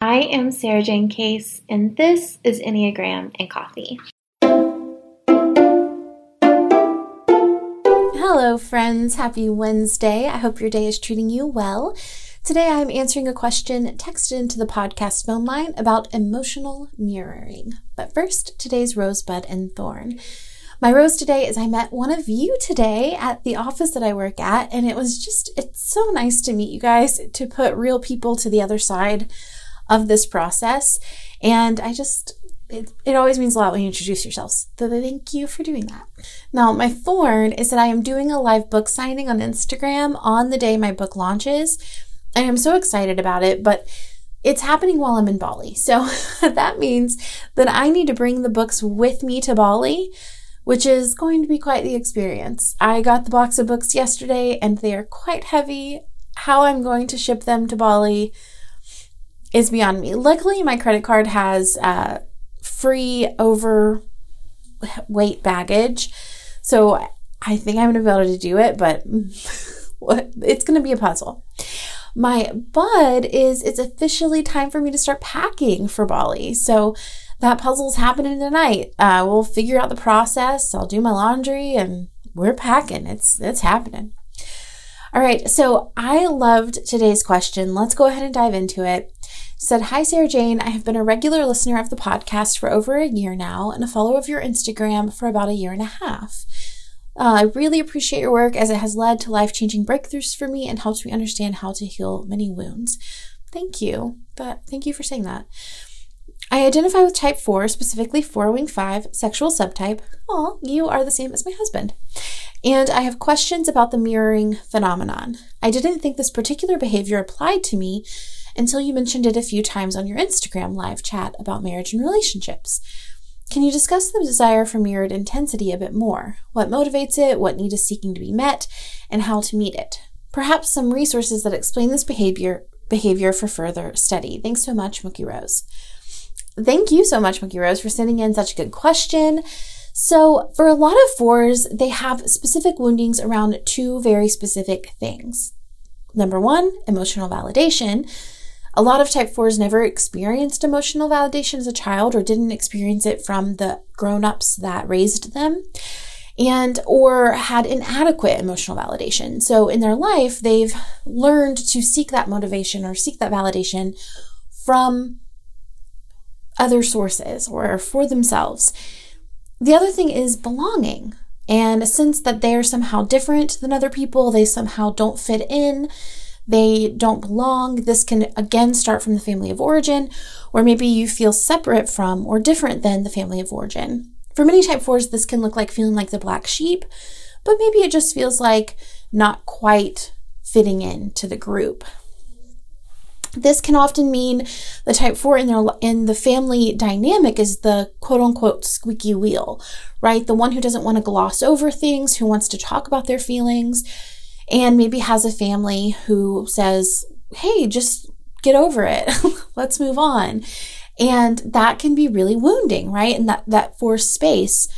I am Sarah Jane Case, and this is Enneagram and Coffee. Hello, friends. Happy Wednesday. I hope your day is treating you well. Today, I'm answering a question texted into the podcast phone line about emotional mirroring. But first, today's rosebud and thorn. My rose today is I met one of you today at the office that I work at, and it was just, it's so nice to meet you guys, to put real people to the other side of this process. And I just, it, it always means a lot when you introduce yourselves. So thank you for doing that. Now, my thorn is that I am doing a live book signing on Instagram on the day my book launches. I am so excited about it, but it's happening while I'm in Bali. So that means that I need to bring the books with me to Bali, which is going to be quite the experience. I got the box of books yesterday and they are quite heavy. How I'm going to ship them to Bali is beyond me. Luckily, my credit card has uh, free overweight baggage. So I think I'm going to be able to do it, but it's going to be a puzzle. My bud is it's officially time for me to start packing for Bali. So that puzzle's happening tonight. Uh, we'll figure out the process. I'll do my laundry and we're packing. It's it's happening. All right, so I loved today's question. Let's go ahead and dive into it said, Hi, Sarah Jane. I have been a regular listener of the podcast for over a year now and a follower of your Instagram for about a year and a half. Uh, I really appreciate your work as it has led to life changing breakthroughs for me and helps me understand how to heal many wounds. Thank you. But thank you for saying that. I identify with type 4, specifically 4 wing 5, sexual subtype. Oh, you are the same as my husband. And I have questions about the mirroring phenomenon. I didn't think this particular behavior applied to me until you mentioned it a few times on your Instagram live chat about marriage and relationships. Can you discuss the desire for mirrored intensity a bit more? What motivates it, what need is seeking to be met, and how to meet it? Perhaps some resources that explain this behavior behavior for further study. Thanks so much, Mookie Rose. Thank you so much, Mookie Rose, for sending in such a good question. So, for a lot of fours, they have specific woundings around two very specific things. Number one, emotional validation. A lot of type 4s never experienced emotional validation as a child or didn't experience it from the grown-ups that raised them and or had inadequate emotional validation. So in their life, they've learned to seek that motivation or seek that validation from other sources or for themselves. The other thing is belonging and a sense that they're somehow different than other people, they somehow don't fit in they don't belong. This can again start from the family of origin, or maybe you feel separate from or different than the family of origin. For many type 4s, this can look like feeling like the black sheep, but maybe it just feels like not quite fitting in to the group. This can often mean the type 4 in their in the family dynamic is the quote unquote squeaky wheel, right? The one who doesn't want to gloss over things, who wants to talk about their feelings, and maybe has a family who says, Hey, just get over it. Let's move on. And that can be really wounding, right? And that, that forced space.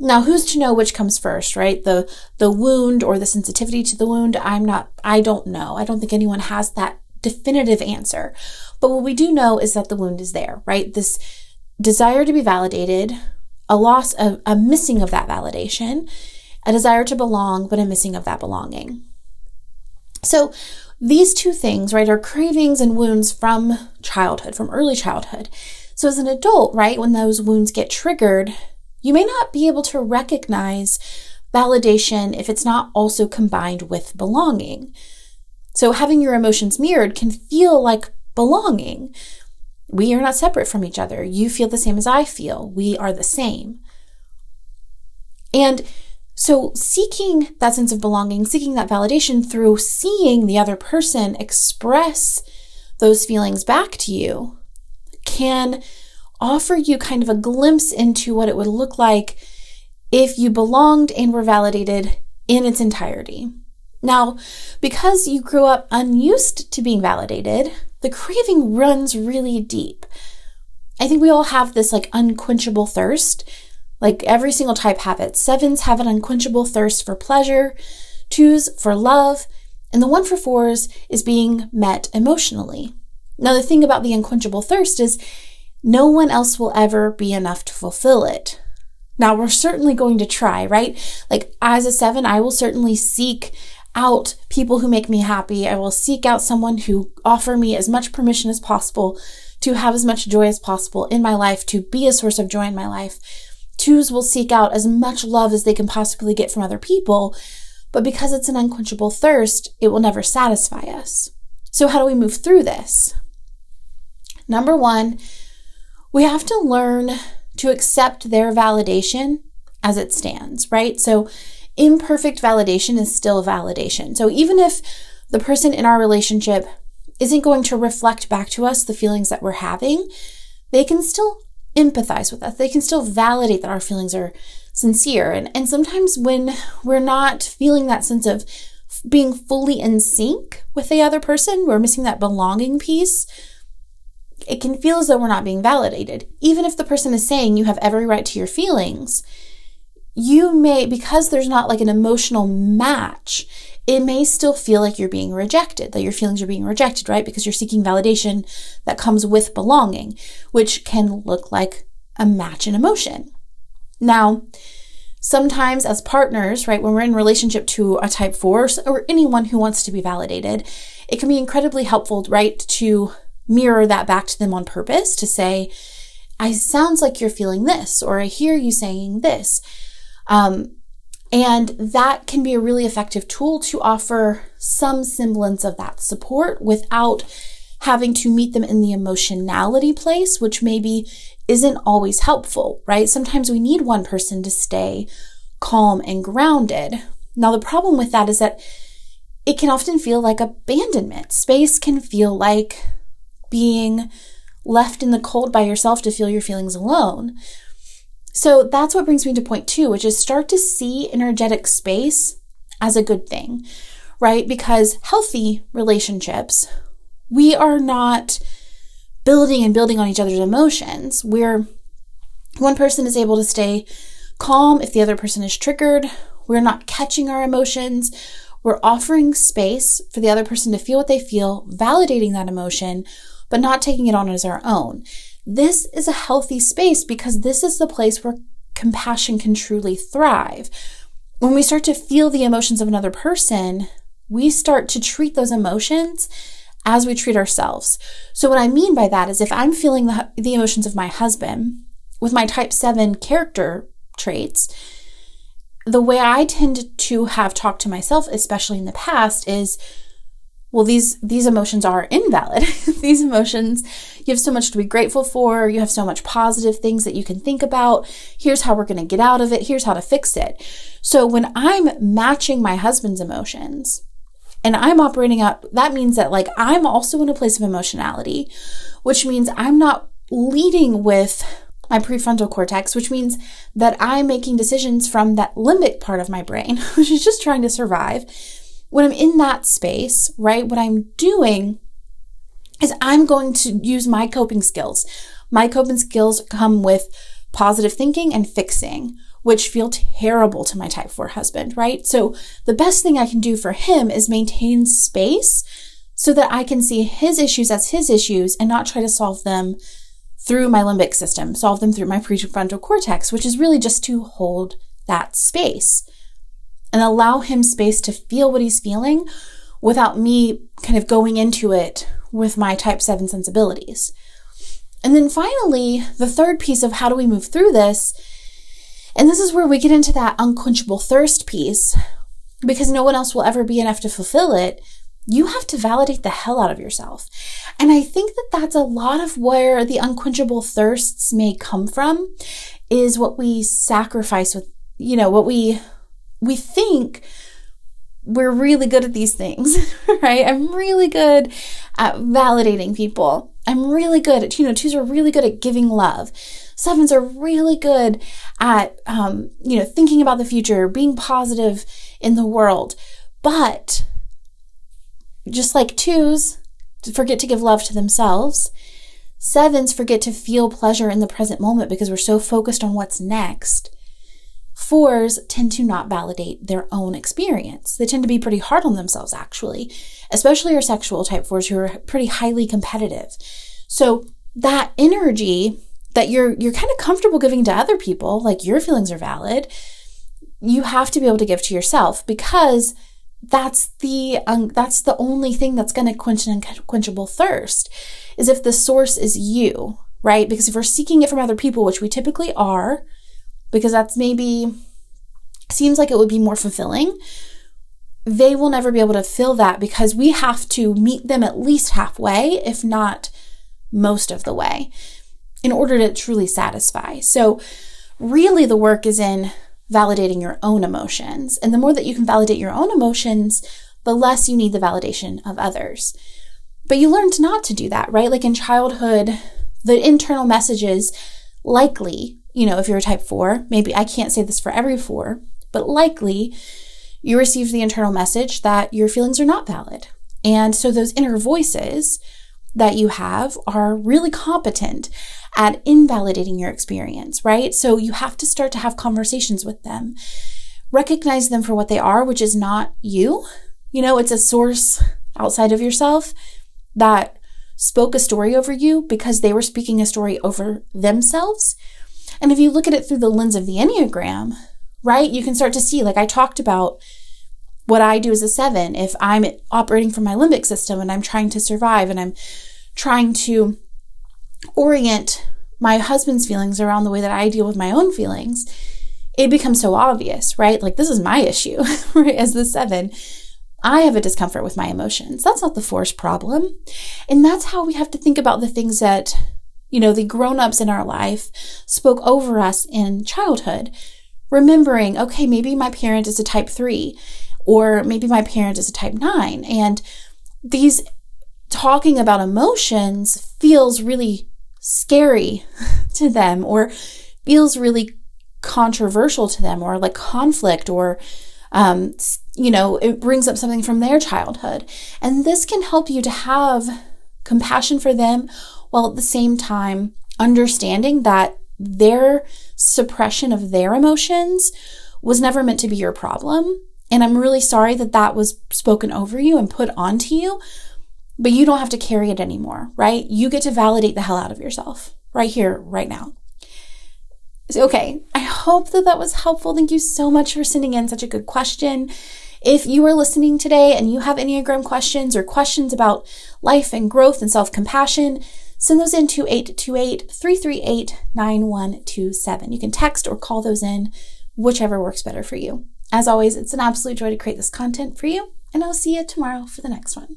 Now, who's to know which comes first, right? The, the wound or the sensitivity to the wound? I'm not, I don't know. I don't think anyone has that definitive answer. But what we do know is that the wound is there, right? This desire to be validated, a loss of, a missing of that validation, a desire to belong, but a missing of that belonging. So, these two things, right, are cravings and wounds from childhood, from early childhood. So, as an adult, right, when those wounds get triggered, you may not be able to recognize validation if it's not also combined with belonging. So, having your emotions mirrored can feel like belonging. We are not separate from each other. You feel the same as I feel. We are the same. And so, seeking that sense of belonging, seeking that validation through seeing the other person express those feelings back to you can offer you kind of a glimpse into what it would look like if you belonged and were validated in its entirety. Now, because you grew up unused to being validated, the craving runs really deep. I think we all have this like unquenchable thirst like every single type have it. Sevens have an unquenchable thirst for pleasure, twos for love, and the one for fours is being met emotionally. Now, the thing about the unquenchable thirst is no one else will ever be enough to fulfill it. Now, we're certainly going to try, right? Like, as a seven, I will certainly seek out people who make me happy. I will seek out someone who offer me as much permission as possible to have as much joy as possible in my life, to be a source of joy in my life. Twos will seek out as much love as they can possibly get from other people, but because it's an unquenchable thirst, it will never satisfy us. So, how do we move through this? Number one, we have to learn to accept their validation as it stands, right? So, imperfect validation is still validation. So, even if the person in our relationship isn't going to reflect back to us the feelings that we're having, they can still empathize with us. They can still validate that our feelings are sincere. And, and sometimes when we're not feeling that sense of being fully in sync with the other person, we're missing that belonging piece. It can feel as though we're not being validated. Even if the person is saying you have every right to your feelings, you may, because there's not like an emotional match, it may still feel like you're being rejected, that your feelings are being rejected, right? Because you're seeking validation that comes with belonging, which can look like a match in emotion. Now, sometimes as partners, right, when we're in relationship to a type four or anyone who wants to be validated, it can be incredibly helpful, right, to mirror that back to them on purpose to say, I sounds like you're feeling this, or I hear you saying this. Um, and that can be a really effective tool to offer some semblance of that support without having to meet them in the emotionality place, which maybe isn't always helpful, right? Sometimes we need one person to stay calm and grounded. Now, the problem with that is that it can often feel like abandonment. Space can feel like being left in the cold by yourself to feel your feelings alone. So that's what brings me to point two, which is start to see energetic space as a good thing, right? Because healthy relationships, we are not building and building on each other's emotions. We're one person is able to stay calm if the other person is triggered. We're not catching our emotions. We're offering space for the other person to feel what they feel, validating that emotion, but not taking it on as our own. This is a healthy space because this is the place where compassion can truly thrive. When we start to feel the emotions of another person, we start to treat those emotions as we treat ourselves. So, what I mean by that is if I'm feeling the, the emotions of my husband with my type 7 character traits, the way I tend to have talked to myself, especially in the past, is well these these emotions are invalid. These emotions you have so much to be grateful for. You have so much positive things that you can think about. Here's how we're going to get out of it. Here's how to fix it. So when i'm matching my husband's emotions and i'm operating out that means that like i'm also in a place of emotionality which means i'm not leading with my prefrontal cortex, which means that I'm making decisions from that limbic part of my brain, which is just trying to survive when I'm in that space, right, what I'm doing is I'm going to use my coping skills. My coping skills come with positive thinking and fixing, which feel terrible to my type 4 husband, right? So the best thing I can do for him is maintain space so that I can see his issues as his issues and not try to solve them through my limbic system, solve them through my prefrontal cortex, which is really just to hold that space and allow him space to feel what he's feeling without me kind of going into it with my type 7 sensibilities. And then finally, the third piece of how do we move through this, and this is where we get into that unquenchable thirst piece, because no one else will ever be enough to fulfill it. You have to validate the hell out of yourself. And I think that that's a lot of where the unquenchable thirsts may come from is what we sacrifice with, you know, what we, we think we're really good at these things, right? I'm really good at validating people. I'm really good at, you know, twos are really good at giving love. Sevens are really good at, um, you know, thinking about the future, being positive in the world. But just like twos forget to give love to themselves, sevens forget to feel pleasure in the present moment because we're so focused on what's next. Fours tend to not validate their own experience. They tend to be pretty hard on themselves, actually, especially our sexual type fours who are pretty highly competitive. So that energy that you're you're kind of comfortable giving to other people, like your feelings are valid, you have to be able to give to yourself because that's the um, that's the only thing that's going to quench an unquenchable thirst is if the source is you right because if we're seeking it from other people which we typically are because that's maybe seems like it would be more fulfilling they will never be able to fill that because we have to meet them at least halfway if not most of the way in order to truly satisfy so really the work is in validating your own emotions. And the more that you can validate your own emotions, the less you need the validation of others. But you learned not to do that, right? Like in childhood, the internal messages likely, you know, if you're a type four, maybe I can't say this for every four, but likely you received the internal message that your feelings are not valid. And so those inner voices that you have are really competent at invalidating your experience, right? So you have to start to have conversations with them. Recognize them for what they are, which is not you. You know, it's a source outside of yourself that spoke a story over you because they were speaking a story over themselves. And if you look at it through the lens of the Enneagram, right, you can start to see, like I talked about, what I do as a seven. If I'm operating from my limbic system and I'm trying to survive and I'm trying to orient my husband's feelings around the way that I deal with my own feelings, it becomes so obvious, right? Like, this is my issue, right? As the seven, I have a discomfort with my emotions. That's not the force problem. And that's how we have to think about the things that, you know, the grown ups in our life spoke over us in childhood. Remembering, okay, maybe my parent is a type three, or maybe my parent is a type nine. And these talking about emotions feels really scary to them or feels really controversial to them or like conflict or um, you know it brings up something from their childhood and this can help you to have compassion for them while at the same time understanding that their suppression of their emotions was never meant to be your problem and i'm really sorry that that was spoken over you and put onto you but you don't have to carry it anymore, right? You get to validate the hell out of yourself right here, right now. So, okay, I hope that that was helpful. Thank you so much for sending in such a good question. If you are listening today and you have Enneagram questions or questions about life and growth and self compassion, send those in to 828 338 9127. You can text or call those in, whichever works better for you. As always, it's an absolute joy to create this content for you, and I'll see you tomorrow for the next one.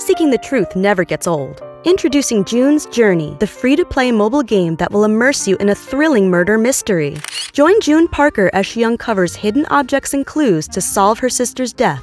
Seeking the truth never gets old. Introducing June's Journey, the free to play mobile game that will immerse you in a thrilling murder mystery. Join June Parker as she uncovers hidden objects and clues to solve her sister's death